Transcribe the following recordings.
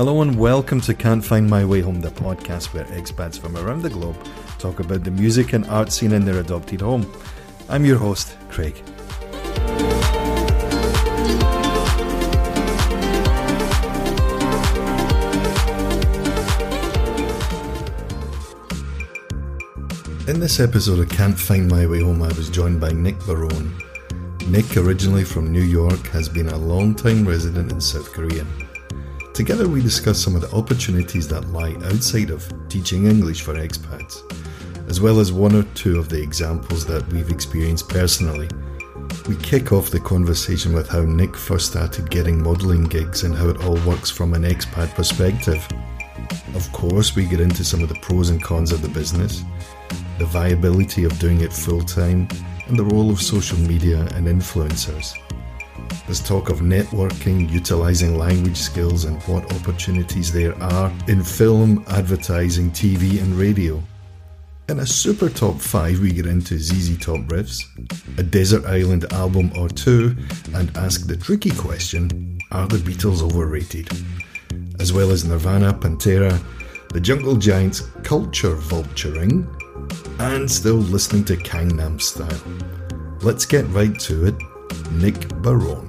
Hello and welcome to Can't Find My Way Home, the podcast where expats from around the globe talk about the music and art scene in their adopted home. I'm your host, Craig. In this episode of Can't Find My Way Home, I was joined by Nick Barone. Nick, originally from New York, has been a long-time resident in South Korea. Together, we discuss some of the opportunities that lie outside of teaching English for expats, as well as one or two of the examples that we've experienced personally. We kick off the conversation with how Nick first started getting modelling gigs and how it all works from an expat perspective. Of course, we get into some of the pros and cons of the business the viability of doing it full time, and the role of social media and influencers. There's talk of networking, utilizing language skills, and what opportunities there are in film, advertising, TV, and radio. In a super top 5, we get into ZZ Top riffs, a Desert Island album or two, and ask the tricky question Are the Beatles overrated? As well as Nirvana, Pantera, the Jungle Giants culture vulturing, and still listening to Gangnam Style. Let's get right to it. Nick Barone.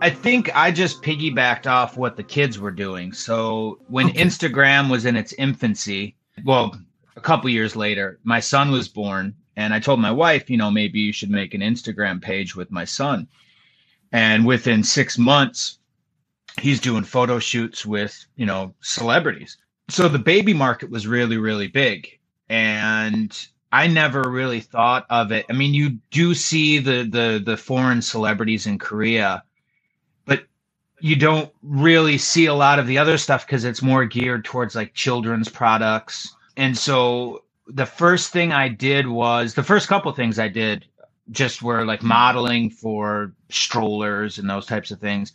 I think I just piggybacked off what the kids were doing. So when okay. Instagram was in its infancy, well, a couple years later, my son was born, and I told my wife, you know, maybe you should make an Instagram page with my son. And within six months, he's doing photo shoots with you know celebrities so the baby market was really really big and i never really thought of it. I mean you do see the the the foreign celebrities in korea but you don't really see a lot of the other stuff because it's more geared towards like children's products. And so the first thing i did was the first couple things i did just were like modeling for strollers and those types of things.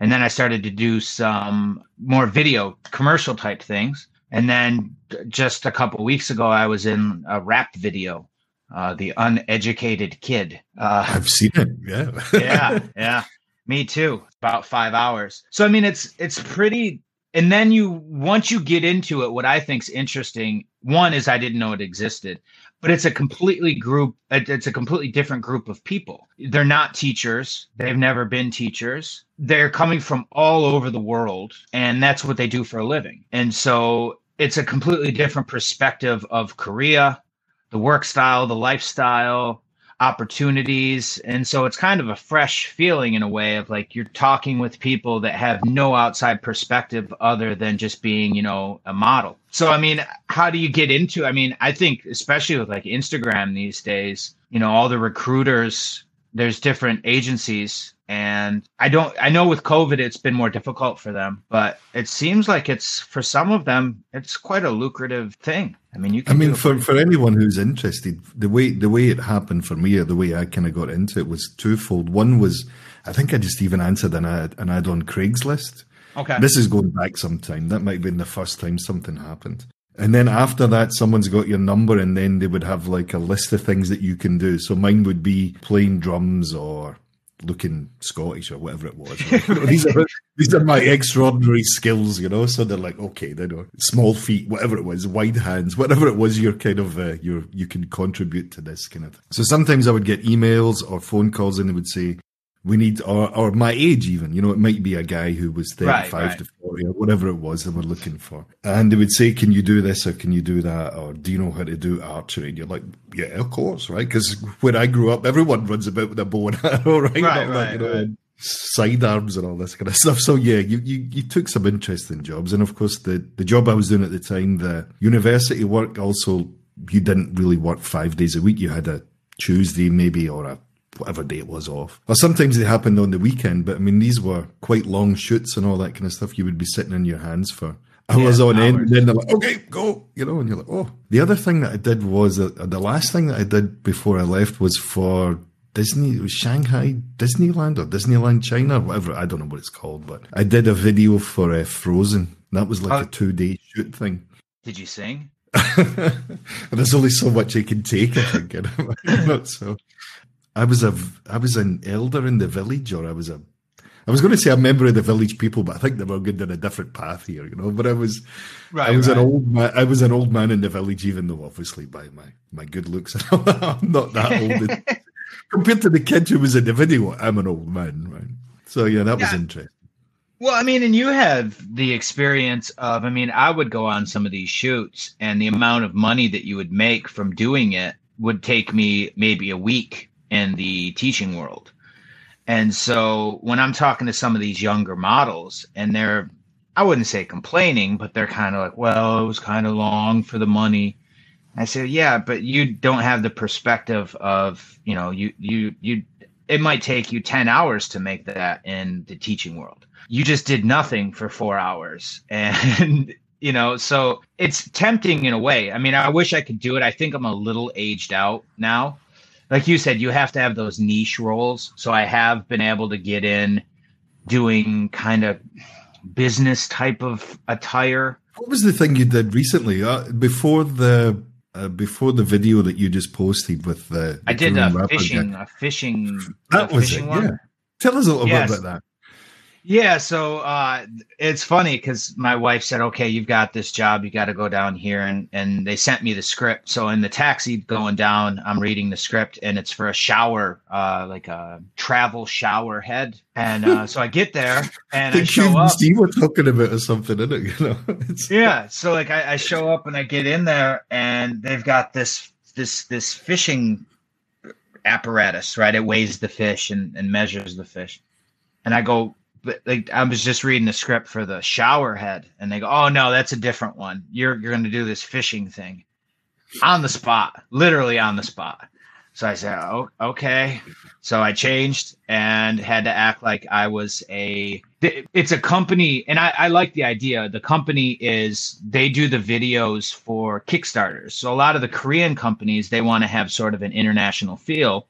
And then I started to do some more video commercial type things. And then just a couple weeks ago, I was in a rap video, uh, the uneducated kid. Uh, I've seen it. Yeah. yeah. Yeah. Me too. About five hours. So, I mean, it's, it's pretty. And then you, once you get into it, what I think's interesting, one is I didn't know it existed but it's a completely group it's a completely different group of people they're not teachers they've never been teachers they're coming from all over the world and that's what they do for a living and so it's a completely different perspective of korea the work style the lifestyle opportunities. And so it's kind of a fresh feeling in a way of like you're talking with people that have no outside perspective other than just being you know a model. So i mean how do you get into i mean i think especially with like instagram these days you know all the recruiters there's different agencies and i don't i know with covid it's been more difficult for them but it seems like it's for some of them it's quite a lucrative thing. I mean you i mean for, for anyone who's interested the way the way it happened for me or the way i kind of got into it was twofold. One was i think i just even answered an ad, an ad on craigslist. Okay. This is going back some time. That might have been the first time something happened. And then after that, someone's got your number, and then they would have like a list of things that you can do. So mine would be playing drums or looking Scottish or whatever it was. these are these are my extraordinary skills, you know. So they're like, okay, they know small feet, whatever it was, wide hands, whatever it was. You're kind of uh, you you can contribute to this kind of. Thing. So sometimes I would get emails or phone calls, and they would say, we need or or my age even you know it might be a guy who was 35 right, right. to 40 or whatever it was that we're looking for. And they would say can you do this or can you do that? Or do you know how to do archery? And you're like yeah of course right? Because when i grew up everyone runs about with a bow and arrow right, right, right, you know, right. sidearms and all this kind of stuff. So yeah you, you you took some interesting jobs. And of course the the job i was doing at the time the university work also you didn't really work five days a week. You had a tuesday maybe or a whatever day it was off. Or sometimes they happened on the weekend, but I mean, these were quite long shoots and all that kind of stuff. You would be sitting in your hands for hours yeah, on hours. end. And then they're like, okay, go, you know, and you're like, oh. The other thing that I did was, uh, the last thing that I did before I left was for Disney, was Shanghai Disneyland or Disneyland China, or whatever. I don't know what it's called, but I did a video for uh, Frozen. That was like a two day shoot thing. Did you sing? There's only so much I can take, I think. Not so. I was a I was an elder in the village, or I was a I was going to say a member of the village people, but I think they were going down a different path here, you know. But I was, right, I was right. an old man. I was an old man in the village, even though obviously by my my good looks, I'm not that old. compared to the kid who was in the video, I'm an old man, right? So yeah, that yeah. was interesting. Well, I mean, and you have the experience of, I mean, I would go on some of these shoots, and the amount of money that you would make from doing it would take me maybe a week in the teaching world. And so when I'm talking to some of these younger models and they're, I wouldn't say complaining, but they're kind of like, well, it was kind of long for the money. I say, yeah, but you don't have the perspective of, you know, you, you, you, it might take you 10 hours to make that in the teaching world. You just did nothing for four hours. And, you know, so it's tempting in a way. I mean, I wish I could do it. I think I'm a little aged out now like you said, you have to have those niche roles. So I have been able to get in doing kind of business type of attire. What was the thing you did recently uh, before the uh, before the video that you just posted with the? I did a fishing, a fishing, that a was fishing it. One. Yeah, tell us a little yes. bit about that. Yeah, so uh, it's funny because my wife said, "Okay, you've got this job. You got to go down here," and and they sent me the script. So in the taxi going down, I'm reading the script, and it's for a shower, uh, like a travel shower head. And uh, so I get there, and I show up. Steve were talking about or something, isn't it? You know? yeah. So like I, I show up and I get in there, and they've got this this this fishing apparatus, right? It weighs the fish and, and measures the fish. And I go, but like I was just reading the script for the shower head, and they go, "Oh no, that's a different one. You're you're going to do this fishing thing on the spot, literally on the spot." So I said, "Oh, okay." So I changed and had to act like I was a. It's a company, and I, I like the idea. The company is they do the videos for Kickstarters. So a lot of the Korean companies they want to have sort of an international feel,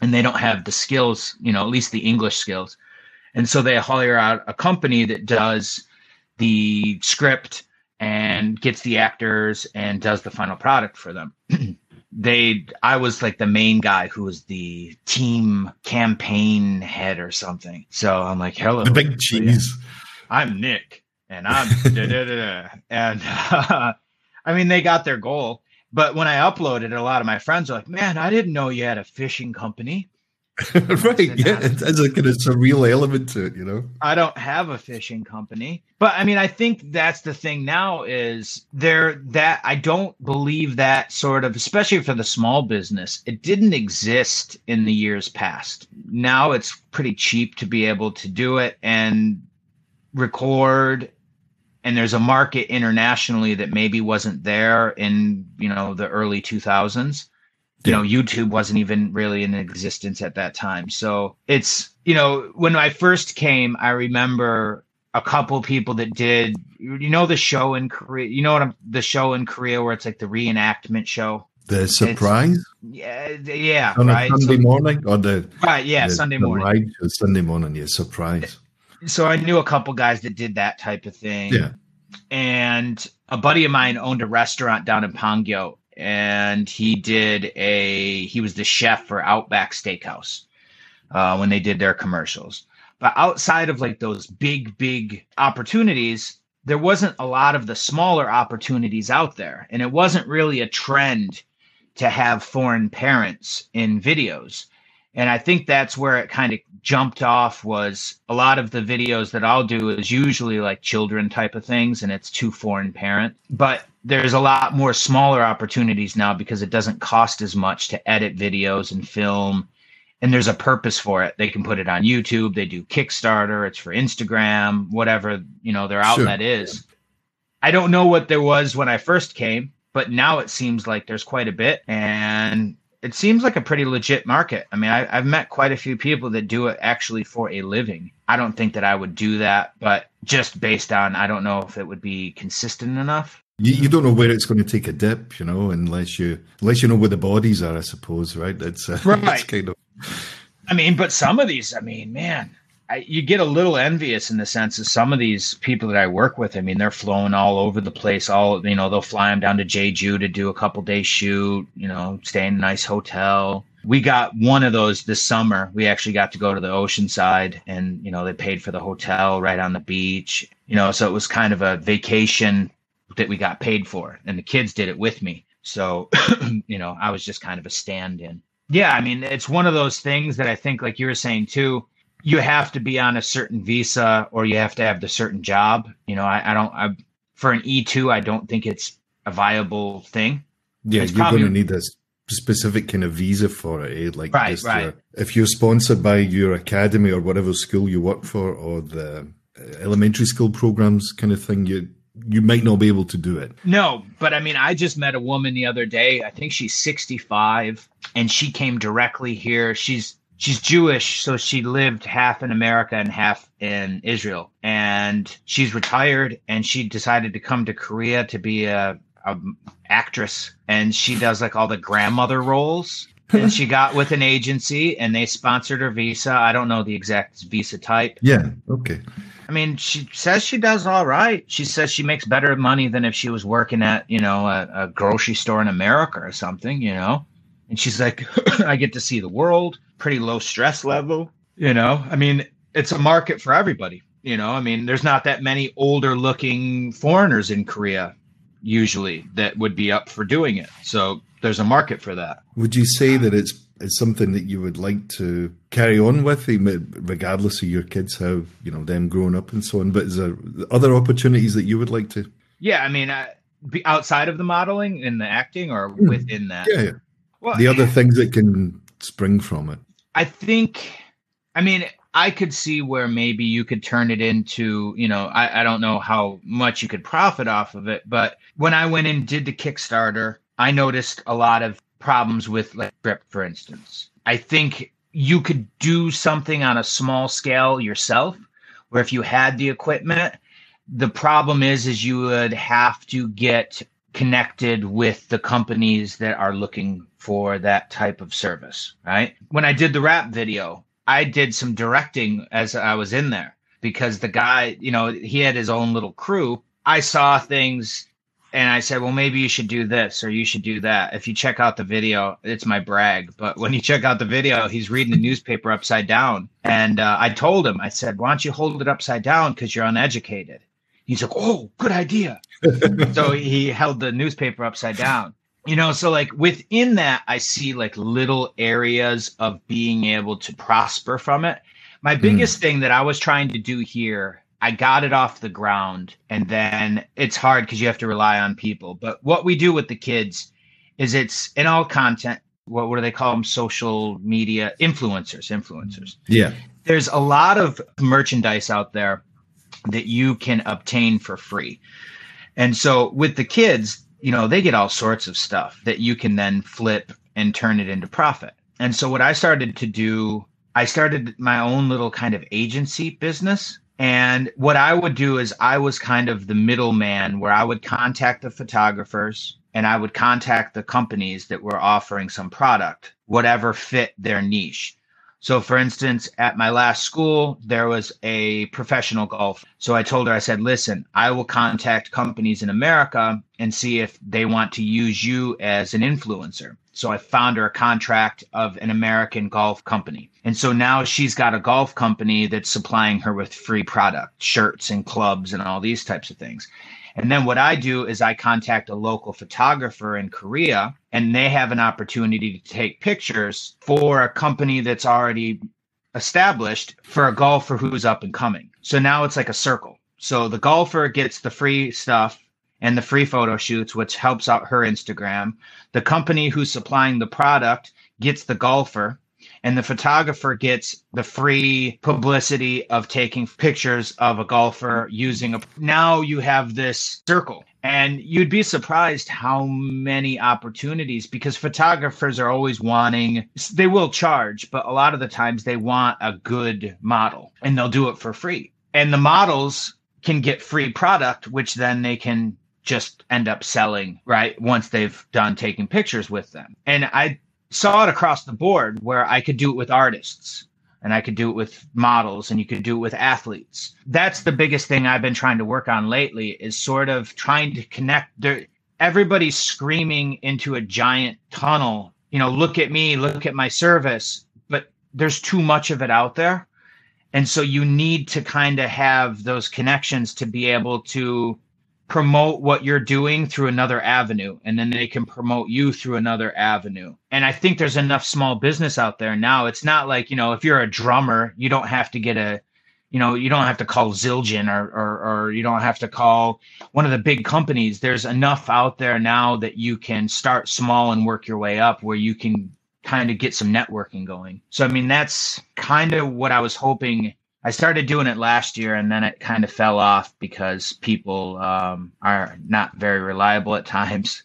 and they don't have the skills, you know, at least the English skills and so they hire out a company that does the script and gets the actors and does the final product for them. they I was like the main guy who was the team campaign head or something. So I'm like, hello. The big cheese. I'm Nick and I'm da, da, da, and uh, I mean they got their goal. But when I uploaded a lot of my friends are like, "Man, I didn't know you had a fishing company." right. Yeah. It has like a surreal element to it, you know? I don't have a fishing company. But I mean, I think that's the thing now is there that I don't believe that sort of, especially for the small business, it didn't exist in the years past. Now it's pretty cheap to be able to do it and record and there's a market internationally that maybe wasn't there in you know the early 2000s you know youtube wasn't even really in existence at that time. So it's you know when i first came i remember a couple people that did you know the show in korea you know what I'm, the show in korea where it's like the reenactment show? The surprise? It's, yeah yeah on right. Sunday so, morning? Or the right yeah the, sunday morning. ride, sunday morning yeah surprise. So i knew a couple guys that did that type of thing. Yeah. And a buddy of mine owned a restaurant down in Pangyo and he did a he was the chef for Outback Steakhouse uh, when they did their commercials. But outside of like those big big opportunities, there wasn't a lot of the smaller opportunities out there, and it wasn't really a trend to have foreign parents in videos. And I think that's where it kind of jumped off was a lot of the videos that I'll do is usually like children type of things and it's two foreign parent. But there's a lot more smaller opportunities now because it doesn't cost as much to edit videos and film. And there's a purpose for it. They can put it on youtube. They do kickstarter. It's for instagram whatever you know their outlet sure. is. I don't know what there was when i first came but now it seems like there's quite a bit. And it seems like a pretty legit market. I mean I, have met quite a few people that do it actually for a living. I don't think that i would do that but just based on i don't know if it would be consistent enough you, you don't know where it's going to take a dip, you know, unless you unless you know where the bodies are. I suppose, right? It's uh, right. It's kind of. I mean, but some of these, I mean, man, I, you get a little envious in the sense of some of these people that I work with. I mean, they're flowing all over the place. All you know, they'll fly them down to Jeju to do a couple day shoot. You know, stay in a nice hotel. we got one of those this summer. We actually got to go to the ocean side and, you know, they paid for the hotel right on the beach, you know, so it was kind of a vacation that we got paid for and the kids did it with me. So, you know, I was just kind of a stand in. Yeah. I mean, it's one of those things that I think, like you were saying too, you have to be on a certain visa or you have to have the certain job. You know, I, I don't, I, for an E2, I don't think it's a viable thing. Yeah, It's you're probably- going to need a s- specific kind of visa for it. Eh? Like, Right, just right. your- if you're sponsored by your academy or whatever school you work for, or the uh, elementary school programs kind of thing, you you might not be able to do it. No, but I mean, I just met a woman the other day. I think she's 65 and she came directly here. She's she's Jewish, so she lived half in America and half in Israel. And she's retired and she decided to come to Korea to be a, a actress and she does like all the grandmother roles. and she got with an agency and they sponsored her visa. I don't know the exact visa type. Yeah. Okay. I mean, she says she does all right. She says she makes better money than if she was working at, you know, a, a grocery store in America or something, you know? And she's like, I get to see the world, pretty low stress level, you know? I mean, it's a market for everybody, you know? I mean, there's not that many older looking foreigners in Korea usually that would be up for doing it. So there's a market for that. Would you say that it's it's something that you would like to carry on with, eh, regardless of your kids, how you know them growing up and so on? But is there other opportunities that you would like to? Yeah. I mean, uh, outside of the modeling and the acting or hmm. within that? Yeah, yeah. Well, The other eh, things that can spring from it. I think, I mean, I could see where maybe you could turn it into, you know, I, I don't know how much you could profit off of it, but when I went and did the Kickstarter, I noticed a lot of problems with like script, for instance. I think you could do something on a small scale yourself, where if you had the equipment, the problem is, is you would have to get connected with the companies that are looking for that type of service, right? When I did the rap video, I did some directing as I was in there because the guy, you know, he had his own little crew. I saw things and I said, well, maybe you should do this or you should do that. If you check out the video, it's my brag. But when you check out the video, he's reading the newspaper upside down. And uh, I told him, I said, why don't you hold it upside down because you're uneducated? He's like, oh, good idea. so he held the newspaper upside down. You know, so like within that, I see like little areas of being able to prosper from it. My biggest thing that I was trying to do here, I got it off the ground, and then it's hard because you have to rely on people. But what we do with the kids is it's in all content. What, what do they call them? Social media influencers, influencers Yeah. there's a lot of merchandise out there that you can obtain for free. And so with the kids, you know, they get all sorts of stuff that you can then flip and turn it into profit. And so what I started to do, I started my own little kind of agency business. And what I would do is I was kind of the middleman where I would contact the photographers and I would contact the companies that were offering some product, whatever fit their niche. So, for instance, at my last school, there was a professional golf. So I told her, I said, listen, I will contact companies in America and see if they want to use you as an influencer. So I found her a contract of an American golf company. And so now she's got a golf company that's supplying her with free product, shirts and clubs and all these types of things. And then what I do is I contact a local photographer in Korea and they have an opportunity to take pictures for a company that's already established for a golfer who's up and coming. So now it's like a circle. So the golfer gets the free stuff and the free photo shoots, which helps out her Instagram. The company who's supplying the product gets the golfer and the photographer gets the free publicity of taking pictures of a golfer using a now you have this circle and you'd be surprised how many opportunities because photographers are always wanting they will charge but a lot of the times they want a good model and they'll do it for free and the models can get free product which then they can just end up selling right once they've done taking pictures with them and i saw it across the board where I could do it with artists and I could do it with models and you could do it with athletes. That's the biggest thing I've been trying to work on lately is sort of trying to connect there everybody's screaming into a giant tunnel you know, look at me, look at my service, but there's too much of it out there. And so you need to kind of have those connections to be able to promote what you're doing through another avenue and then they can promote you through another avenue. And i think there's enough small business out there now. It's not like you know if you're a drummer you don't have to get a you know you don't have to call zildjian or, or or you don't have to call one of the big companies. There's enough out there now that you can start small and work your way up where you can kind of get some networking going. So i mean that's kind of what i was hoping I started doing it last year and then it kind of fell off because people um, are not very reliable at times.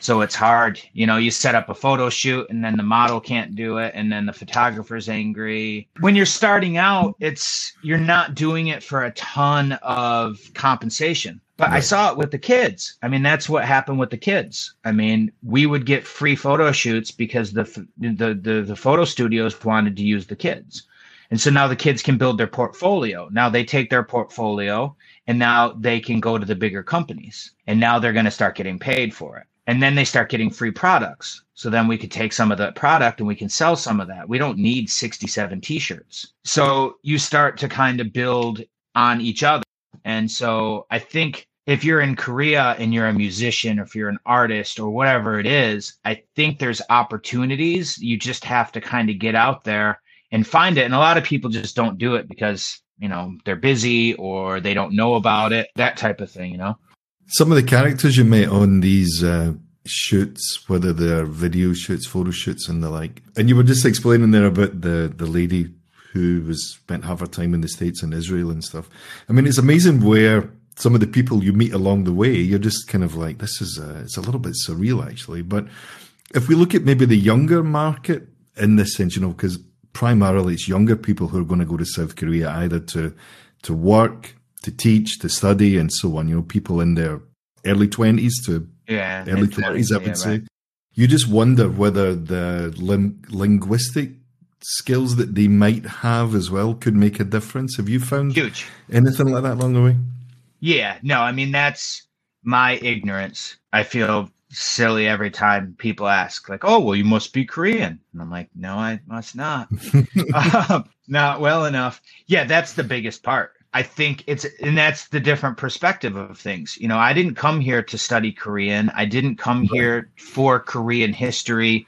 So it's hard. You know, you set up a photo shoot and then the model can't do it and then the photographer's angry. When you're starting out, it's you're not doing it for a ton of compensation. But. I saw it with the kids. I mean, that's what happened with the kids. I mean, we would get free photo shoots because the the the, the photo studios wanted to use the kids. And so now the kids can build their portfolio. Now they take their portfolio and now they can go to the bigger companies. And now they're going to start getting paid for it. And then they start getting free products. So then we could take some of that product and we can sell some of that. We don't need 67 t shirts. So you start to kind of build on each other. And so I think if you're in Korea and you're a musician or if you're an artist or whatever it is, I think there's opportunities. You just have to kind of get out there and find it. And a lot of people just don't do it because, you know, they're busy or they don't know about it, that type of thing, you know? Some of the characters you met on these uh, shoots, whether they're video shoots, photo shoots, and the like. And you were just explaining there about the, the lady who was spent half her time in the States and Israel and stuff. I mean, it's amazing where some of the people you meet along the way, you're just kind of like, this is, a, it's a little bit surreal actually. But if we look at maybe the younger market in this sense, you know, because primarily it's younger people who are going to go to South Korea either to to work, to teach, to study, and so on. You know, people in their early twenties to yeah, early twenties, I would yeah, say. Right. You just wonder whether the lim- linguistic skills that they might have as well could make a difference. Have you found huge anything like that along the way? Yeah, no, I mean that's my ignorance. I feel silly every time people ask, like, "Oh, well, you must be Korean," and I'm like, "No, I must not. um, not well enough." Yeah, that's the biggest part. I think it's, and that's the different perspective of things. You know, I didn't come here to study Korean. I didn't come here for Korean history.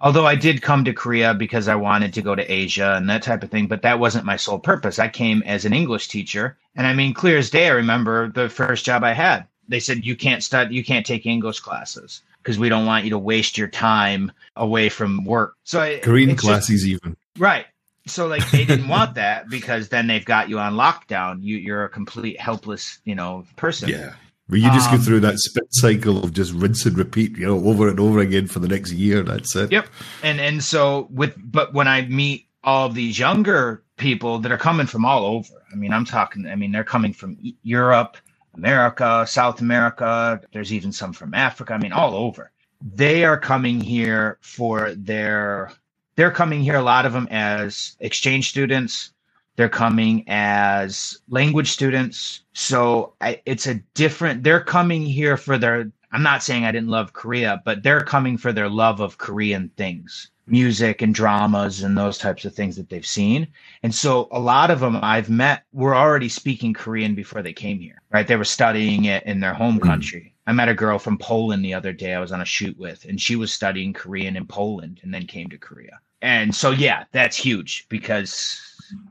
Although I did come to Korea because I wanted to go to Asia and that type of thing, but that wasn't my sole purpose. I came as an English teacher. And I mean, clear as day, I remember the first job I had they said you can't study, you can't take English classes because we don't want you to waste your time away from work. So Korean classes, just, even right. So like they didn't want that because then they've got you on lockdown. You you're a complete helpless, you know, person. Yeah. But you just um, go through that spit cycle of just rinse and repeat, you know, over and over again for the next year. That's it. Yep. And and so with but when I meet all of these younger people that are coming from all over, I mean, I'm talking, I mean, they're coming from Europe, America, South America. There's even some from Africa. I mean, all over. They are coming here for their, they're coming here, a lot of them as exchange students. They're coming as language students. So it's a different, they're coming here for their, I'm not saying I didn't love Korea, but they're coming for their love of Korean things music and dramas and those types of things that they've seen. And so a lot of them I've met were already speaking Korean before they came here, right? They were studying it in their home mm. country. I met a girl from Poland the other day I was on a shoot with, and she was studying Korean in Poland and then came to Korea. And so, yeah, that's huge because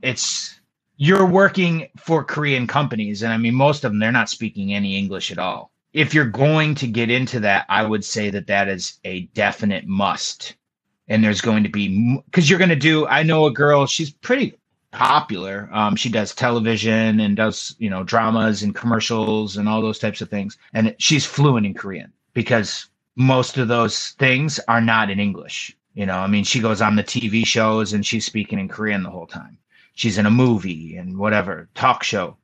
it's you're working for Korean companies. And I mean, most of them, they're not speaking any English at all. If you're going to get into that, I would say that that is a definite must. And there's going to be because you're going to do i know a girl she's pretty popular. Um, she does television and does you know dramas and commercials and all those types of things. And she's fluent in korean because most of those things are not in english. You know i mean she goes on the tv shows and she's speaking in korean the whole time. She's in a movie and whatever talk show.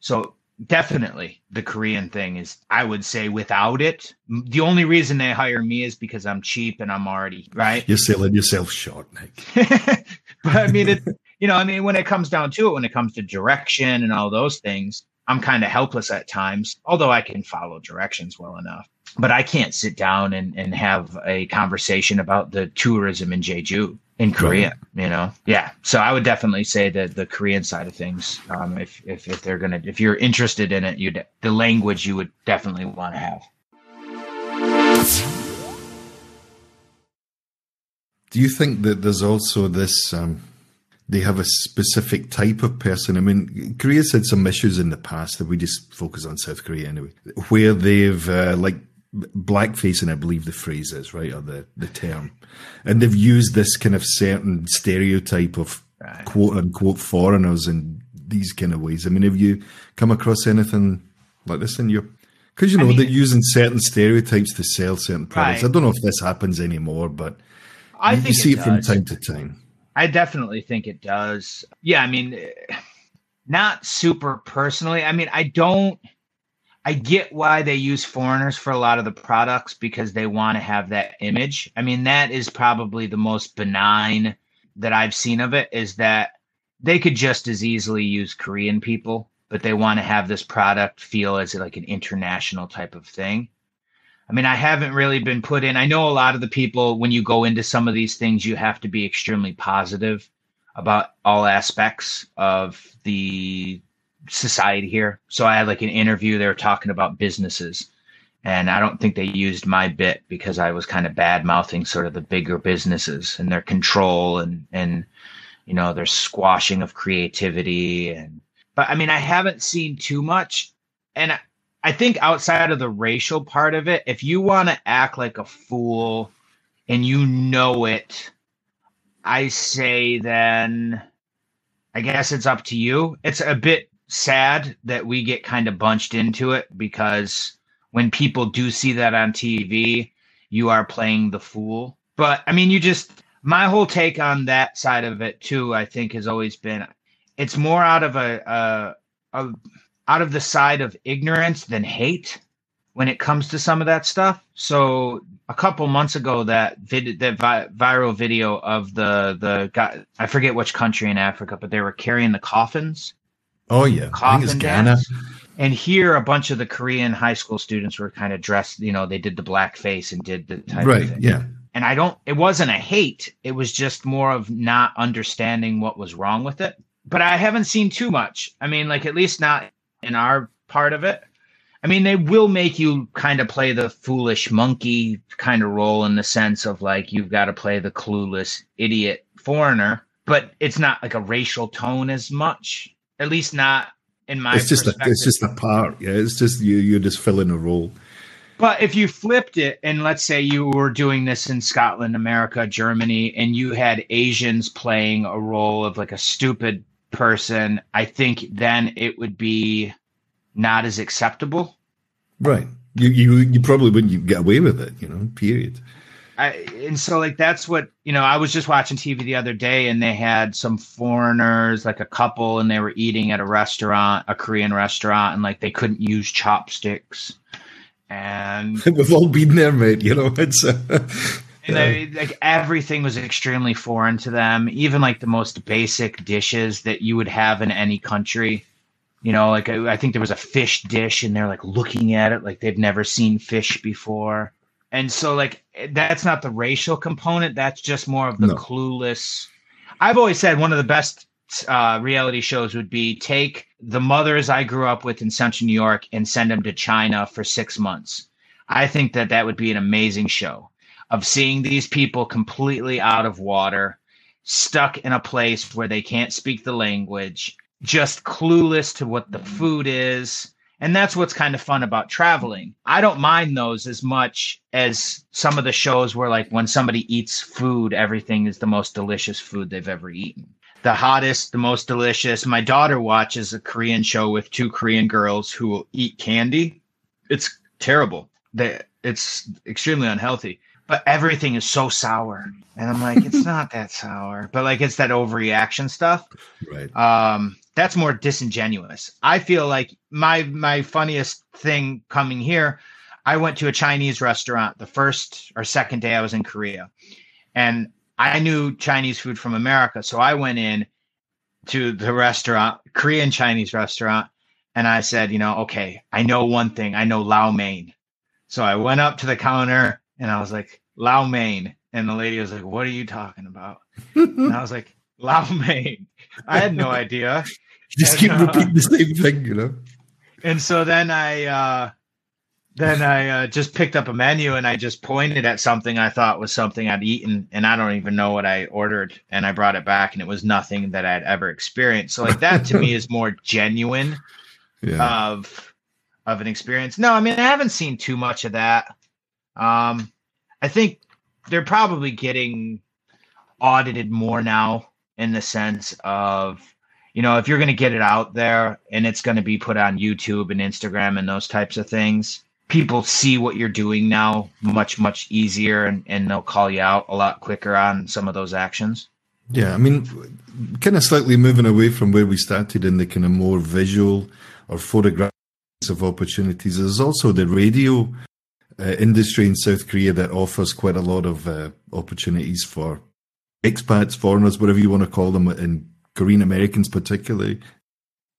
So definitely the Korean thing is I would say without it, the only reason they hire me is because I'm cheap and I'm already right. You're selling yourself short, Nick. but I mean it you know, I mean when it comes down to it, when it comes to direction and all those things, I'm kind of helpless at times, although I can follow directions well enough. But I can't sit down and, and have a conversation about the tourism in Jeju in Korea, right. you know? Yeah. So I would definitely say that the Korean side of things, um, if, if, if they're going to, if you're interested in it, you'd the language you would definitely want to have. Do you think that there's also this, um, they have a specific type of person. I mean, Korea's had some issues in the past that we just focus on South Korea anyway, where they've uh, like blackfacing, I believe the phrase is right, or the the term, and they've used this kind of certain stereotype of right. quote unquote foreigners in these kind of ways. I mean, have you come across anything like this in your? Because you know I mean, they're using certain stereotypes to sell certain products. Right. I don't know if this happens anymore, but I you, think you see it, it from time to time. I definitely think it does. Yeah, I mean, not super personally. I mean, I don't. I get why they use foreigners for a lot of the products because they want to have that image. I mean, that is probably the most benign that I've seen of it is that they could just as easily use Korean people, but they want to have this product feel as like an international type of thing. I mean, I haven't really been put in. I know a lot of the people, when you go into some of these things, you have to be extremely positive about all aspects of the society here. So I had like an interview, they were talking about businesses. And I don't think they used my bit because I was kind of bad mouthing sort of the bigger businesses and their control and, and, you know, their squashing of creativity. And, but I mean, I haven't seen too much. And I, think outside of the racial part of it, if you want to act like a fool and you know it, I say then I guess it's up to you. It's a bit sad that we get kind of bunched into it because when people do see that on TV, you are playing the fool. But I mean, you just, my whole take on that side of it too, I think has always been it's more out of a, a, a out of the side of ignorance than hate when it comes to some of that stuff. So a couple months ago, that vid- that vi- viral video of the the guy, I forget which country in Africa, but they were carrying the coffins Oh yeah, coffin dance. And here, a bunch of the Korean high school students were kind of dressed. You know, they did the black face and did the type right. Yeah. And I don't. It wasn't a hate. It was just more of not understanding what was wrong with it. But I haven't seen too much. I mean, like at least not in our part of it. I mean, they will make you kind of play the foolish monkey kind of role in the sense of like you've got to play the clueless idiot foreigner, but it's not like a racial tone as much. At least not in my. It's just a, it's just a part. Yeah, it's just you. You're just filling a role. But if you flipped it, and let's say you were doing this in Scotland, America, Germany, and you had Asians playing a role of like a stupid person, I think then it would be not as acceptable. Right. You you you probably wouldn't get away with it, you know. Period. I, and so like that's what you know i was just watching tv the other day and they had some foreigners like a couple and they were eating at a restaurant a korean restaurant and like they couldn't use chopsticks. And we've all been there mate you know it's uh, and they, like everything was extremely foreign to them even like the most basic dishes that you would have in any country. You know like I, I think there was a fish dish and they're like looking at it like they've never seen fish before and so, like, that's not the racial component. That's just more of the no. clueless. I've always said one of the best uh, reality shows would be take the mothers I grew up with in Central New York and send them to China for six months. I think that that would be an amazing show of seeing these people completely out of water, stuck in a place where they can't speak the language, just clueless to what the food is, and that's what's kind of fun about traveling. I don't mind those as much as some of the shows where, like, when somebody eats food, everything is the most delicious food they've ever eaten. The hottest, the most delicious. My daughter watches a Korean show with two Korean girls who will eat candy. It's terrible. They, it's extremely unhealthy but everything is so sour and i'm like it's not that sour but like it's that overreaction stuff right um that's more disingenuous. I feel like my my funniest thing coming here, I went to a Chinese restaurant the first or second day I was in Korea. And I knew Chinese food from America, so I went in to the restaurant, Korean Chinese restaurant, and I said, you know, okay, I know one thing. I know lo mein. So I went up to the counter and I was like, lo Mein. And the lady was like, What are you talking about? and I was like, lo Mein. I had no idea. Just keep repeating uh, the same thing, you know. And so then I uh then I uh, just picked up a menu and I just pointed at something I thought was something I'd eaten, and I don't even know what I ordered. And I brought it back, and it was nothing that I'd ever experienced. So, like that to me is more genuine yeah. of of an experience. No, I mean I haven't seen too much of that. Um, I think they're probably getting audited more now in the sense of you know if you're going to get it out there and it's going to be put on YouTube and Instagram and those types of things people see what you're doing now much much easier and, and they'll call you out a lot quicker on some of those actions. Yeah i mean kind of slightly moving away from where we started in the kind of more visual or photographic of opportunities there's also the radio uh, industry in south korea that offers quite a lot of uh, opportunities for expats foreigners whatever you want to call them and korean americans particularly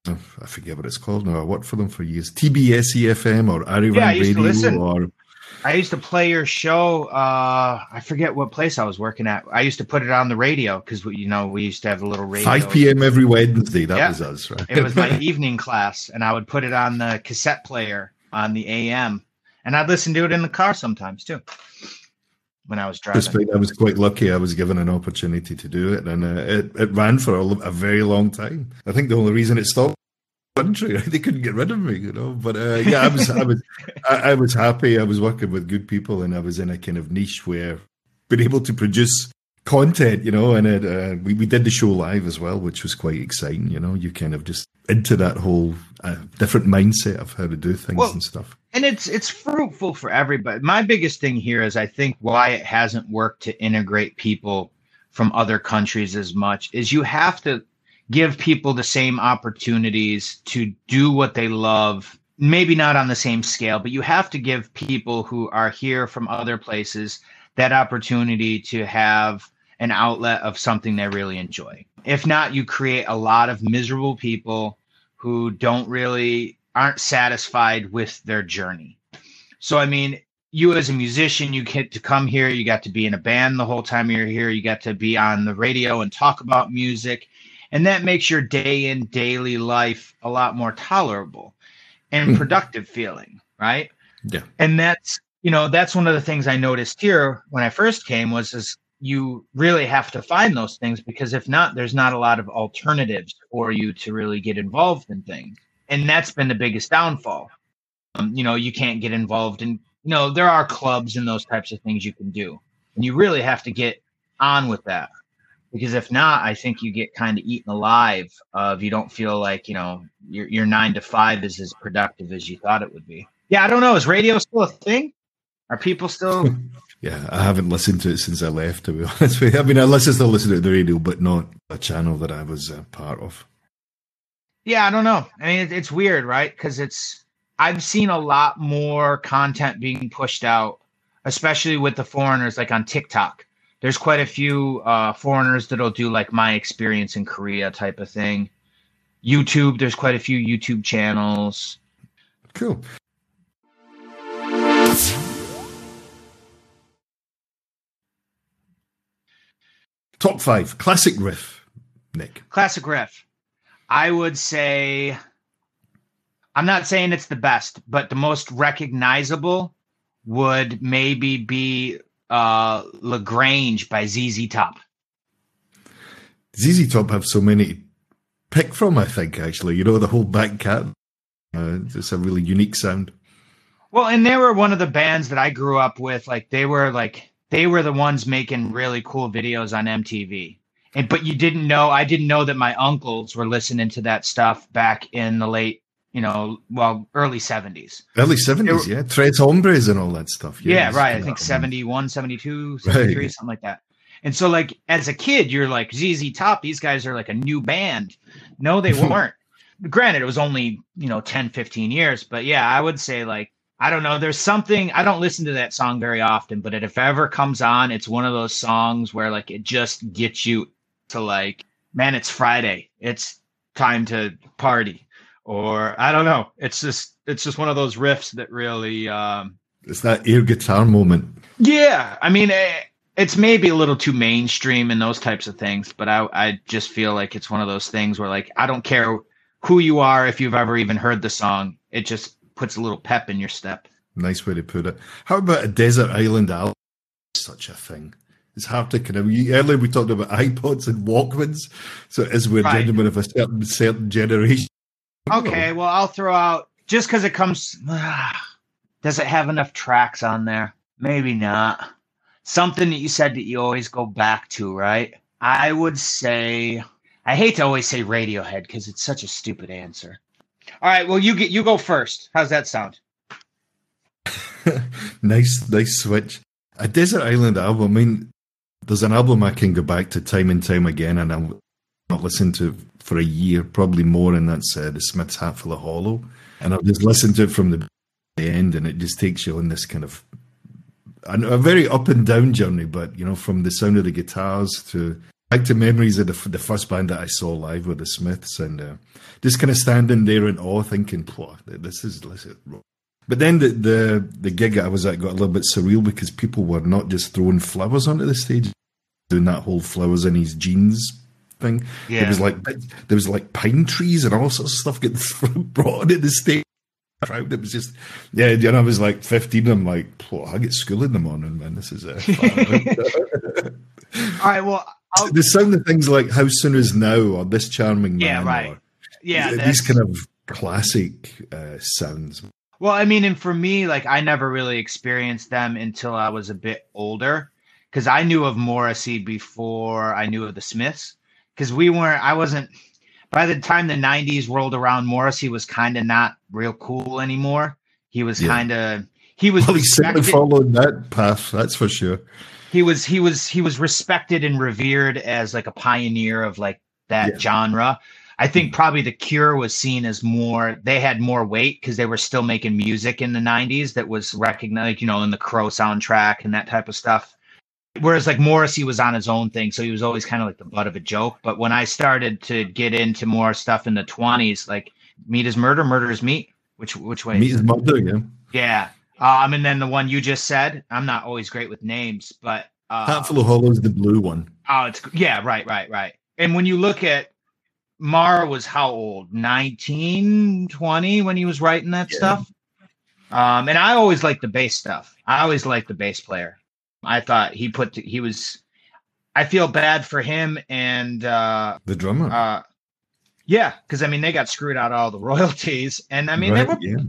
I forget what it's called now. I worked for them for years. TBS EFM or Arirang yeah, Radio or I used to play your show. Uh, I forget what place I was working at. I used to put it on the radio because you know we used to have a little radio. Five p.m. every Wednesday. That yeah. was us, right? it was my evening class, and I would put it on the cassette player on the AM, and I'd listen to it in the car sometimes too. When I was driving, I was quite lucky. I was given an opportunity to do it, and uh, it it ran for a, a very long time. I think the only reason it stopped country. They couldn't get rid of me, you know. But uh, yeah, I was, I was, I, I, was happy. I was working with good people, and I was in a kind of niche where being able to produce content, you know. And it, uh, we we did the show live as well, which was quite exciting. You know, you kind of just into that whole uh, different mindset of how to do things well, and stuff. And it's it's fruitful for everybody. My biggest thing here is I think why it hasn't worked to integrate people from other countries as much is you have to give people the same opportunities to do what they love maybe not on the same scale but you have to give people who are here from other places that opportunity to have an outlet of something they really enjoy if not you create a lot of miserable people who don't really aren't satisfied with their journey. So i mean you as a musician you get to come here you got to be in a band the whole time you're here you got to be on the radio and talk about music and that makes your day in daily life a lot more tolerable and hmm. productive feeling right? Yeah. And that's you know that's one of the things i noticed here when i first came was is you really have to find those things because if not there's not a lot of alternatives for you to really get involved in things and that's been the biggest downfall um, you know you can't get involved in you know there are clubs and those types of things you can do and you really have to get on with that because if not, I think you get kind of eaten alive. Of you don't feel like you know your your nine to five is as productive as you thought it would be. Yeah, I don't know. Is radio still a thing? Are people still? yeah, I haven't listened to it since I left. To be honest with you, I mean, I listen listen to the radio, but not a channel that I was a part of. Yeah, I don't know. I mean, it, it's weird, right? Because it's I've seen a lot more content being pushed out, especially with the foreigners, like on TikTok there's quite a few uh, foreigners that'll do like my experience in Korea type of thing. YouTube, there's quite a few YouTube channels. Cool. Top five classic riff, Nick. Classic riff. I would say, I'm not saying it's the best, but the most recognizable would maybe be uh, La Grange by ZZ Top. ZZ Top have so many pick from. I think actually, you know, the whole back cat. Uh, it's a really unique sound. Well, and they were one of the bands that I grew up with. Like they were like they were the ones making really cool videos on MTV. And but you didn't know I didn't know that my uncles were listening to that stuff back in the late you know, well, early 70s. Early 70s, yeah. Tres Hombres and all that stuff. Yeah, yeah right. I think 71, 72, 73, right. something like that. And so, like, as a kid, you're like, ZZ Top, these guys are like a new band. No, they weren't. Granted, it was only, you know, 10, 15 years. But yeah, I would say, like, I don't know. There's something, I don't listen to that song very often, but it, if ever comes on, it's one of those songs where, like, it just gets you to, like, man, it's Friday. It's time to party or I don't know. It's just it's just one of those riffs that really um, It's that air guitar moment. Yeah, I mean, eh, it's maybe a little too mainstream in those types of things, but I I just feel like it's one of those things where like I don't care who you are if you've ever even heard the song, it just puts a little pep in your step. Nice way to put it. How about a desert island album? Such a thing. It's hard to kind of. Earlier we talked about iPods and Walkmans, so as we're right. gentlemen of a certain certain generation. Okay, well I'll throw out just because it comes. Uh, does it have enough tracks on there? Maybe not something that you said that you always go back to, right? I would say I hate to always say Radiohead because it's such a stupid answer. All right, well you get you go first. How's that sound? nice, nice switch. A desert island album. I mean, there's an album I can go back to time and time again, and I'll not listen to for a year, probably more, and that's uh, the Smiths' Hatful of Hollow. And I've just listened to it from the end, and it just takes you on this kind of a, a very up and down journey, but you know, from the sound of the guitars to back to memories of the, the first band that I saw live with the Smiths, and uh, just kind of standing there in awe, thinking, "This is this is." But then the, the the gig I was at got a little bit surreal because people were not just throwing flowers onto the stage, doing that whole flowers in his jeans thing. Yeah. There was like there was like pine trees and all sorts of stuff getting brought onto the stage crowd. It was just, yeah, you know, I was like 15. I'm like, I get school in the morning, man. This is it. All right. Well, I'll... the sound of things like How Soon Is Now or This Charming Man. Yeah, right. Or, yeah. These kind of classic uh, sounds. Well, I mean, and for me, like, I never really experienced them until I was a bit older because I knew of Morrissey before I knew of the Smiths because we weren't, I wasn't, by the time the 90s rolled around, Morrissey was kind of not real cool anymore. He was yeah. kind of he was well, he certainly followed that path. That's for sure. He was he was he was respected and revered as like a pioneer of like that yeah. genre. I think probably the Cure was seen as more. They had more weight because they were still making music in the '90s that was recognized, you know, in the Crow soundtrack and that type of stuff. Whereas like Morrissey was on his own thing, so he was always kind of like the butt of a joke. But when I started to get into more stuff in the twenties, like meat is murder, murder is meat. Which which way? Meat is murder, yeah. Yeah. Um, and then the one you just said, I'm not always great with names, but uh, Hatful of Hollow is the blue one. Oh, it's yeah, right, right, right. And when you look at Marr was how old? 19, 20 when he was writing that yeah. stuff. Um, and I always liked the bass stuff. I always liked the bass player. I thought he put to, he was. I feel bad for him and uh, the drummer. Uh, yeah, because I mean they got screwed out all the royalties, and I mean right, they were. Yeah.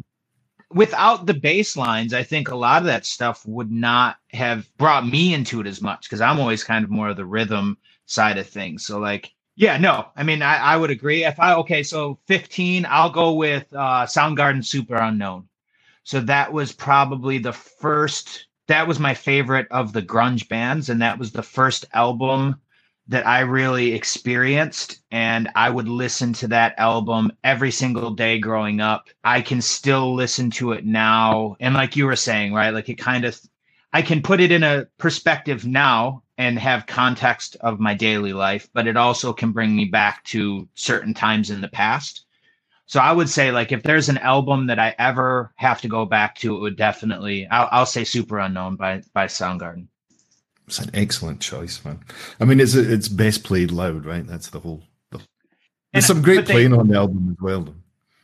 Without the bass lines, I think a lot of that stuff would not have brought me into it as much because I'm always kind of more of the rhythm side of things. So like, yeah, no, I mean I, I would agree. If I okay, so 15, I'll go with uh, Soundgarden Superunknown. So that was probably the first that was my favorite of the grunge bands and that was the first album that I really experienced and I would listen to that album every single day growing up. I can still listen to it now and like you were saying, right? Like it kind of I can put it in a perspective now and have context of my daily life, but it also can bring me back to certain times in the past. So I would say like if there's an album that I ever have to go back to, it would definitely I'll, I'll say Superunknown by by Soundgarden. It's an excellent choice, man. I mean, it's it's best played loud, right? That's the whole. The, there's and, some great playing they, on the album as well.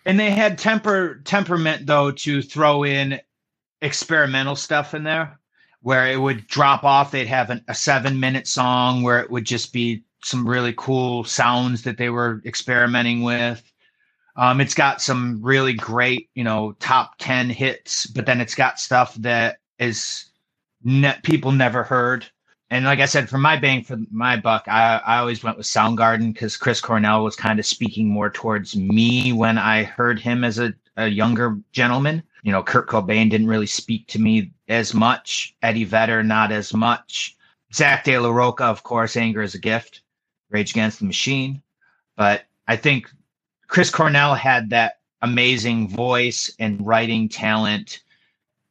And they had temper temperament though to throw in experimental stuff in there, where it would drop off. They'd have an, a seven minute song where it would just be some really cool sounds that they were experimenting with um, it's got some really great, you know, top 10 hits, but then it's got stuff that is ne- people never heard. And like I said, for my bang for my buck, I, I always went with Soundgarden because Chris Cornell was kind of speaking more towards me when I heard him as a, a younger gentleman. You know, Kurt Cobain didn't really speak to me as much. Eddie Vedder, not as much. Zack de la Rocha, of course, Anger is a Gift, Rage Against the Machine. But I think Chris Cornell had that amazing voice and writing talent,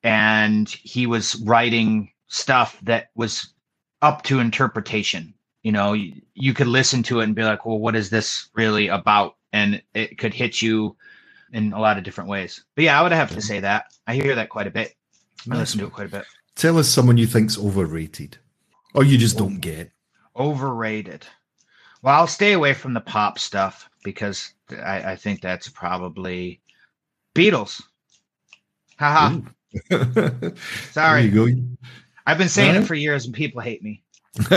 and he was writing stuff that was up to interpretation. You know, you, you could listen to it and be like, well, what is this really about? And it could hit you in a lot of different ways. But yeah, I would have to say that. I hear that quite a bit. I listen to it quite a bit. Tell us someone you think's overrated, or you just don't get. Overrated. Well, I'll stay away from the pop stuff because I, I think that's probably Beatles. Haha. Sorry. There you go. I've been saying it for years and people hate me.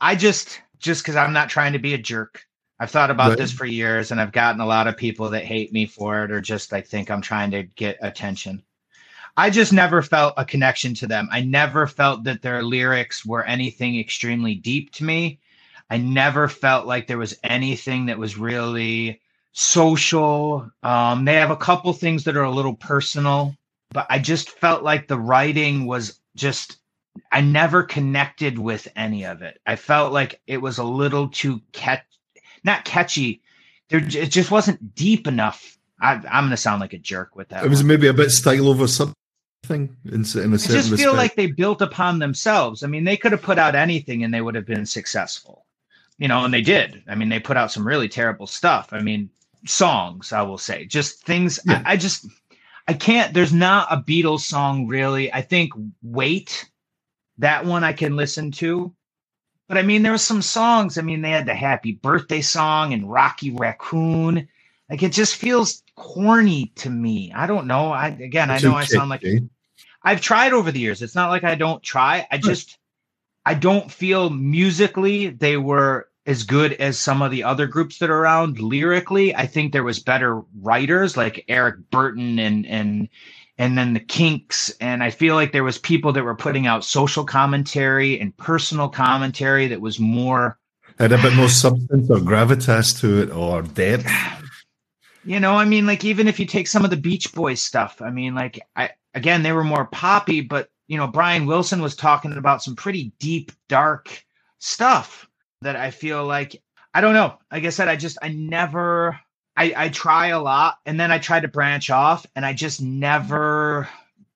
I just just because I'm not trying to be a jerk. I've thought about Right. this for years and I've gotten a lot of people that hate me for it or just like think I'm trying to get attention. I just never felt a connection to them. I never felt that their lyrics were anything extremely deep to me. I never felt like there was anything that was really social. Um, they have a couple things that are a little personal, but I just felt like the writing was just I never connected with any of it. I felt like it was a little too catch, not catchy. There, it just wasn't deep enough. I, I'm gonna sound like a jerk with that. it was one. maybe a bit style over something in, in a I certain just feel like they built upon themselves. I mean, they could have put out anything and they would have been successful, you know, and they did. I mean, they put out some really terrible stuff. I mean, songs, I will say, just things. Yeah. I, I just, I can't. There's not a Beatles song really. I think "Wait," that one I can listen to. But I mean, there were some songs. I mean, they had the Happy Birthday song and Rocky Raccoon. Like it just feels corny to me. I don't know. I again, I know I sound like. I've tried over the years. It's not like I don't try. I just I don't feel musically they were as good as some of the other groups that are around. Lyrically, I think there was better writers like Eric Burdon and and and then the Kinks and I feel like there was people that were putting out social commentary and personal commentary that was more had a bit more substance or gravitas to it or depth. you know i mean like even if you take some of the beach boys stuff i mean like i again they were more poppy but you know brian wilson was talking about some pretty deep dark stuff that i feel like i don't know like i said i just i never i i try a lot and then i try to branch off and i just never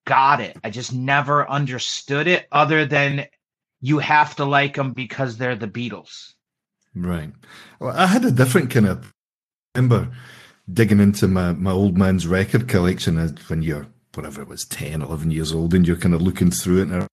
got it i just never understood it other than you have to like them because they're the beatles Right. Well, I had a different kind of. remember digging into my, my old man's record collection when you're whatever it was 10 11 years old and you're kind of looking through it and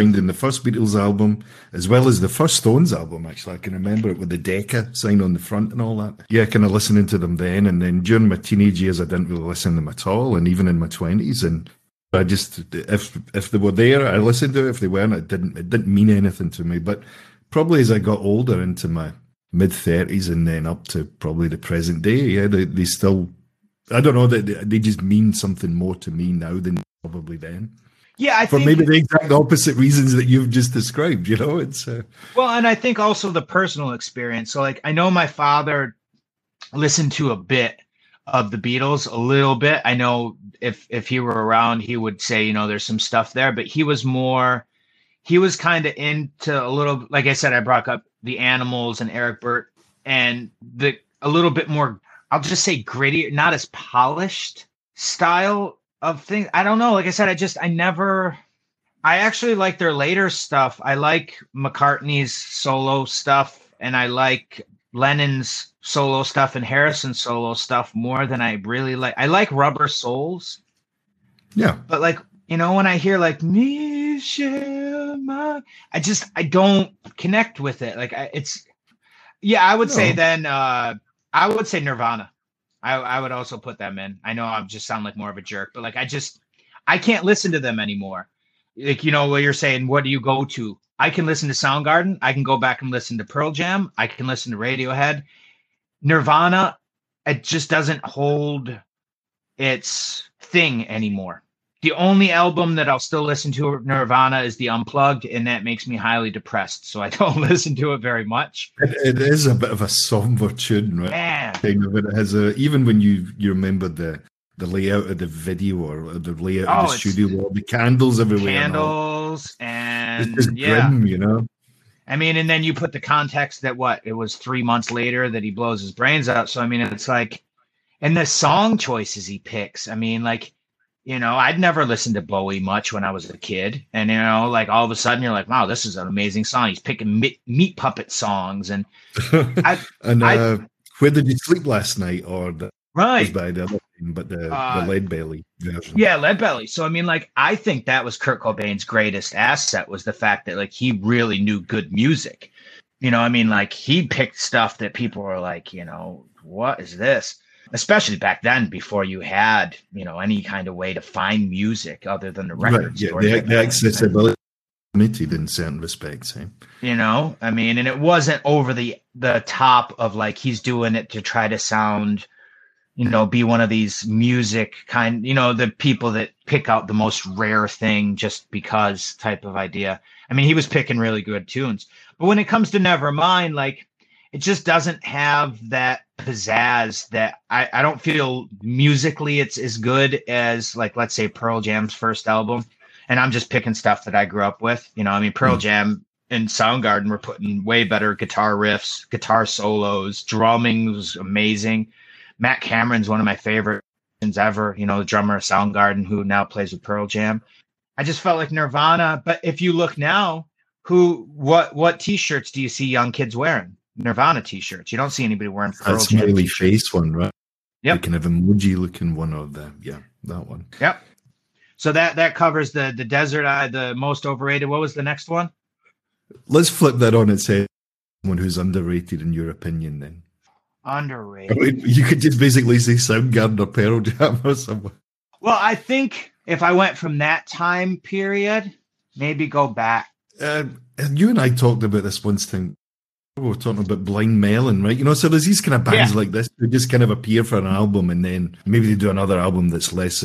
finding the first beatles album as well as the first stones album actually i can remember it with the decca sign on the front and all that yeah kind of listening to them then and then during my teenage years i didn't really listen to them at all and even in my 20s and I just if if they were there, I listened to it. If they weren't, it didn't it didn't mean anything to me. But probably as I got older into my mid thirties and then up to probably the present day, yeah, they, they still I don't know they, they just mean something more to me now than probably then. Yeah i For think maybe the exact opposite reasons that you've just described. You know, it's uh, Well, and I think also the personal experience. So, like, I know my father listened to a bit of the Beatles, a little bit. I know if if he were around, he would say, you know, there's some stuff there, but he was more, he was kind of into a little, like I said, I brought up the Animals and Eric Burt, and the a little bit more. I'll just say gritty, not as polished style of things. I don't know. Like I said, I just I never. I actually like their later stuff. I like McCartney's solo stuff, and I like Lennon's solo stuff and Harrison's solo stuff more than I really like. I like Rubber Souls, yeah. but like you know, when I hear like Michelle, Ma- I just I don't connect with it. Like I, it's yeah, I would say then uh I would say Nirvana. I I would also put them in. I know I'm just sound like more of a jerk, but like I just I can't listen to them anymore. Like you know what you're saying, what do you go to? I can listen to Soundgarden, I can go back and listen to Pearl Jam, I can listen to Radiohead. Nirvana, it just doesn't hold its thing anymore. The only album that I'll still listen to Nirvana is the Unplugged, and that makes me highly depressed. So I don't listen to it very much. It, it is a bit of a somber tune, right? Man, Kind of. It has a even when you you remember the the layout of the video or the layout Oh, of the oh, studio, or the candles everywhere. and candles and It's just yeah. grim, you know. I mean, and then you put the context that what it was three months later that he blows his brains out. So I mean, it's like, and the song choices he picks. I mean, like, you know, I'd never listened to Bowie much when I was a kid, and you know, like all of a sudden you're like, wow, this is an amazing song. He's picking meat, meat puppet songs, and I- and I- uh, where did you sleep last night? Or the right, by the other day. but the uh, the lead belly version. Yeah, lead belly. So I mean, like, I think that was Kurt Cobain's greatest asset was the fact that like he really knew good music. You know, I mean, like he picked stuff that people were like, you know, what is this? Especially back then, before you had, you know, any kind of way to find music other than the record right, yeah, the, the accessibility limited in certain respects. Eh? You know, I mean, and it wasn't over the the top of like he's doing it to try to sound, you know, be one of these music kind, you know, the people that pick out the most rare thing just because type of idea. I mean, he was picking really good tunes, but when it comes to Nevermind, like it just doesn't have that pizzazz that I, I don't feel musically it's as good as like let's say Pearl Jam's first album and I'm just picking stuff that I grew up with. You know, I mean, Pearl mm. Jam and Soundgarden were putting way better guitar riffs, guitar solos, drumming was amazing. Matt Cameron's one of my favorites ever. You know, the drummer of Soundgarden who now plays with Pearl Jam. I just felt like Nirvana. But if you look now, who what what T-shirts do you see young kids wearing? Nirvana T-shirts. You don't see anybody wearing Pearl That's Jam. That's face one, right? Yep. You can have emoji looking one of them. Yeah, that one. Yep. So that that covers the the desert eye, the most overrated. What was the next one? Let's flip that on its head. Someone who's underrated in your opinion, then. Underrated. I mean, you could just basically say Soundgarden or Pearl Jam or something. Well, I think if I went from that time period, maybe go back. Uh, and you and I talked about this once thing. We were talking about Blind Melon, right? You know, so there's these kind of bands yeah. like this who just kind of appear for an album and then maybe they do another album that's less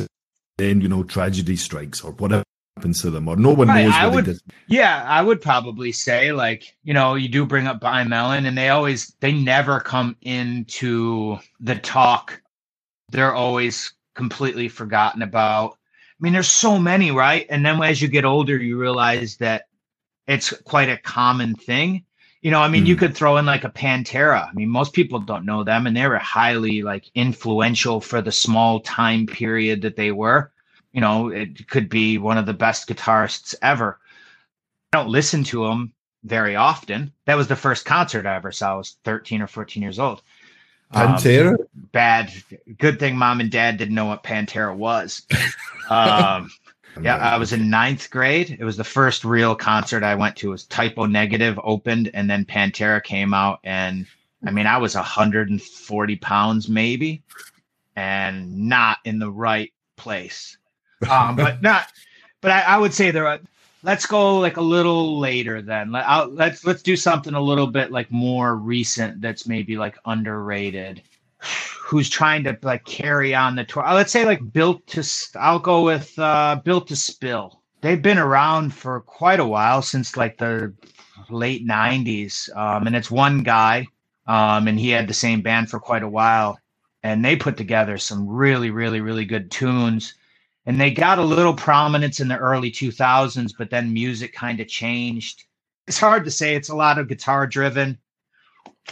then you know tragedy strikes or whatever happens to them or no one right, knows I would, yeah i would probably say like you know you do bring up Blind Melon and they always they never come into the talk. They're always completely forgotten about. I mean there's so many right? And then as you get older you realize that it's quite a common thing you know, I mean, mm. you hmm. could throw in like a Pantera. I mean, most people don't know them, and they were highly like influential for the small time period that they were. You know, it could be one of the best guitarists ever. I don't listen to them very often. That was the first concert I ever saw. I was 13 or 14 years old. Pantera? Um, bad. Good thing mom and dad didn't know what Pantera was. um, yeah, I was in ninth grade. It was the first real concert I went to. It was Type O Negative opened, and then Pantera came out, and I mean, I was 140 pounds maybe, and not in the right place. Um, but not. But I, I would say there. Are, let's go like a little later then. Let, I'll, let's let's do something a little bit like more recent. That's maybe like underrated who's trying to like carry on the tour. Let's say like built to. I'll go with uh, built to spill. They've been around for quite a while since like the late '90s, um, and it's one guy, um, and he had the same band for quite a while, and they put together some really, really, really good tunes. And they got a little prominence in the early 2000s, but then music kind of changed. It's hard to say. It's a lot of guitar driven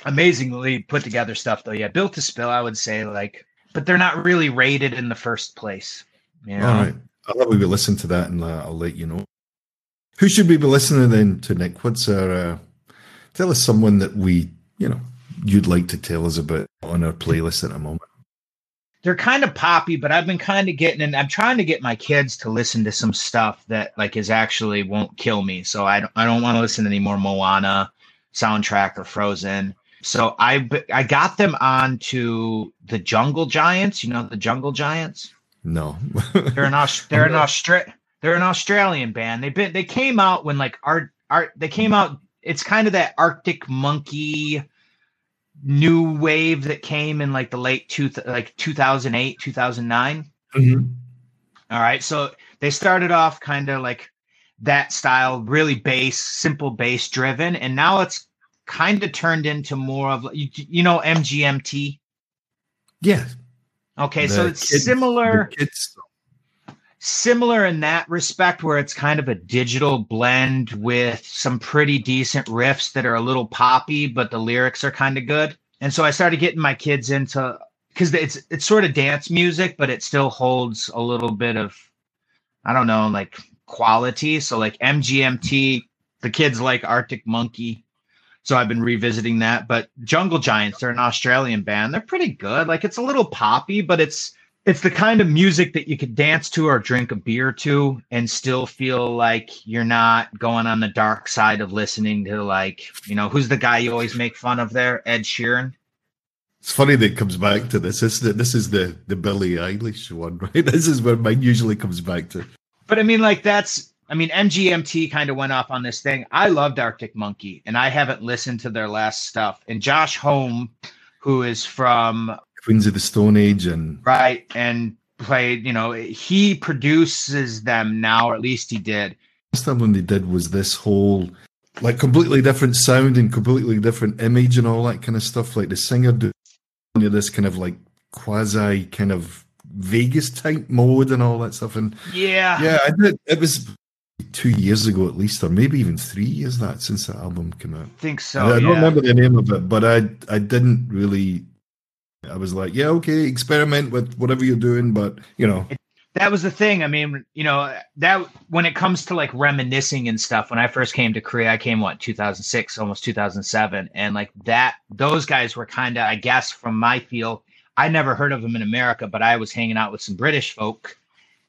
amazingly put together stuff though. Yeah, built to spill, I would say like, but they're not really rated in the first place. You know? All right, I'll let we listen to that and uh, I'll let you know. Who should we be listening then to, Nick? What's our? Uh, tell us someone that we, you know, you'd like to tell us about on our playlist at the moment. They're kind of poppy, but I've been kind of getting, and I'm trying to get my kids to listen to some stuff that like is actually won't kill me. So I don't, I don't want to listen to any more Moana soundtrack or Frozen. So I I got them on to the Jungle Giants. You know the Jungle Giants? No. they're an Aust- they're an Austra- they're an Australian band. They've been they came out when like art art they came out. It's kind of that Arctic Monkey new wave that came in like the late two like 2008 2009 mm-hmm. all right so they started off kind of like that style really bass simple bass driven and now it's kind of turned into more of you, you know MGMT. Yeah. Okay, the so it's kids, similar. Similar in that respect, where it's kind of a digital blend with some pretty decent riffs that are a little poppy, but the lyrics are kind of good. And so I started getting my kids into because it's it's sort of dance music, but it still holds a little bit of I don't know, like quality. So like MGMT, the kids like Arctic Monkey. So I've been revisiting that. But Jungle Giants, they're an Australian band. They're pretty good. Like it's a little poppy, but it's it's the kind of music that you could dance to or drink a beer to and still feel like you're not going on the dark side of listening to like you know who's the guy you always make fun of there ed sheeran it's funny that it comes back to this isn't it this is the the billie eilish one right this is where mine usually comes back to but i mean like that's i mean mgmt kind of went off on this thing i loved arctic monkey and i haven't listened to their last stuff and josh homme who is from Queens of the Stone Age and right and played. You know, he produces them now, or at least he did. Last time when they did was this whole like completely different sound and completely different image and all that kind of stuff. Like the singer doing this kind of like quasi kind of Vegas type mode and all that stuff. And yeah, yeah, I did. It was two years ago at least, or maybe even three years that since the album came out. I think so. I, I don't remember the name of it, but I I didn't really I was like, yeah, okay, experiment with whatever you're doing, but you know. That was the thing. I mean, you know, that when it comes to like reminiscing and stuff, when I first came to Korea, I came what 2006, almost 2007, and like that, those guys were kind of, I guess, from my feel, I never heard of them in America, but I was hanging out with some British folk,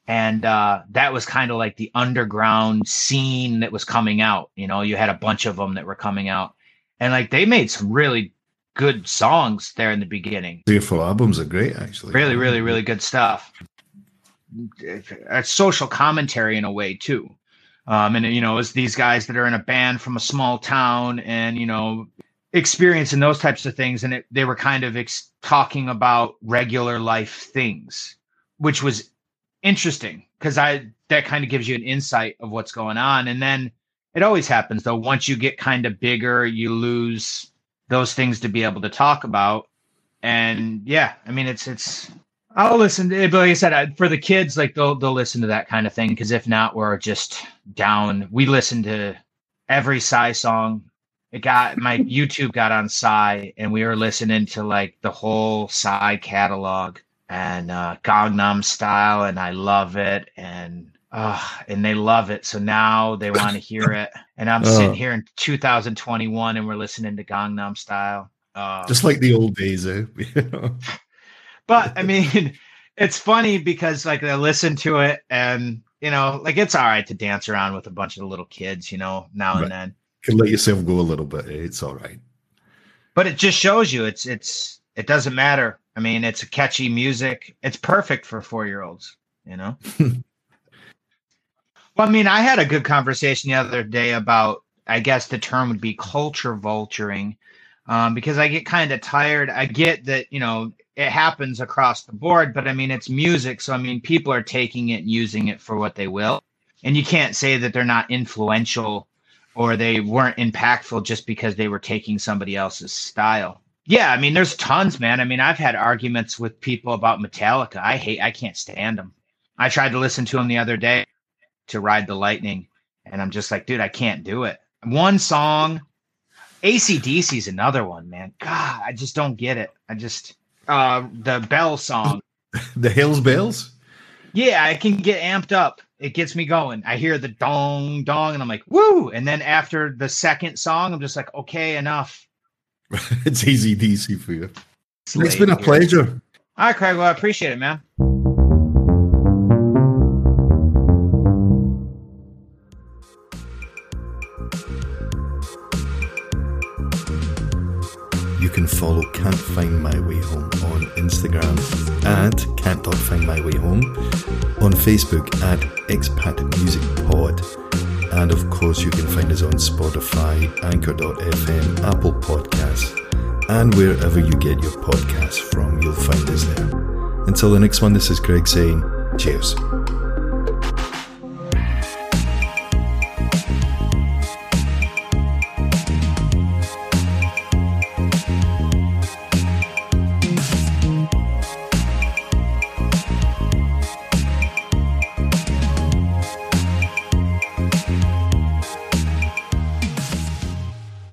and uh, that was kind of like the underground scene that was coming out. You know, you had a bunch of them that were coming out, and like they made some really good songs there in the beginning. Three or four albums are great, actually. Really, really, really good stuff. A social commentary in a way too. Um, and you know, it's these guys that are in a band from a small town, and you know, experiencing those types of things, and it, they were kind of ex- talking about regular life things, which was interesting because I that kind of gives you an insight of what's going on. And then it always happens though. Once you get kind of bigger, you lose those things to be able to talk about. And yeah, I mean, it's it's. I'll listen to it, but like I said, I, for the kids, like they'll they'll listen to that kind of thing because if not, we're just down. We listen to every Psy song. It got my YouTube got on Psy, and we were listening to like the whole Psy catalog and uh, Gangnam Style, and I love it. And uh, and they love it. So now they want to hear it. And I'm sitting here in 2021 and we're listening to Gangnam Style. Uh, Just like the old days, eh? but I mean, it's funny because like I listen to it and you know, like it's all right to dance around with a bunch of little kids, you know, now right. and then. Can let yourself go a little bit. Eh? It's all right. But it just shows you it's it's it doesn't matter. I mean, it's a catchy music. It's perfect for four year olds, you know. Well, I mean, I had a good conversation the other day about, I guess the term would be culture vulturing, um, because I get kind of tired. I get that, you know, it happens across the board, but I mean, it's music. So, I mean, people are taking it and using it for what they will. And you can't say that they're not influential or they weren't impactful just because they were taking somebody else's style. Yeah, I mean, there's tons, man. I mean, I've had arguments with people about Metallica. I hate, I can't stand them. I tried to listen to them the other day to ride the lightning. And I'm just like, dude, I can't do it. One song, ACDC is another one, man. God, I just don't get it. I just, uh, the bell song. the Hells Bells? Yeah, I can get amped up. It gets me going. I hear the dong, dong, and I'm like, woo. And then after the second song, I'm just like, okay, enough. it's ACDC for you. Slave it's been a here. pleasure. All right, Craig. Well, I appreciate it, man. You can follow Can't Find My Way Home on Instagram at can't.findmywayhome, on Facebook at Expat Music Pod, and of course you can find us on Spotify, Anchor.fm, Apple Podcasts, and wherever you get your podcasts from, you'll find us there. Until the next one, this is Greg saying cheers.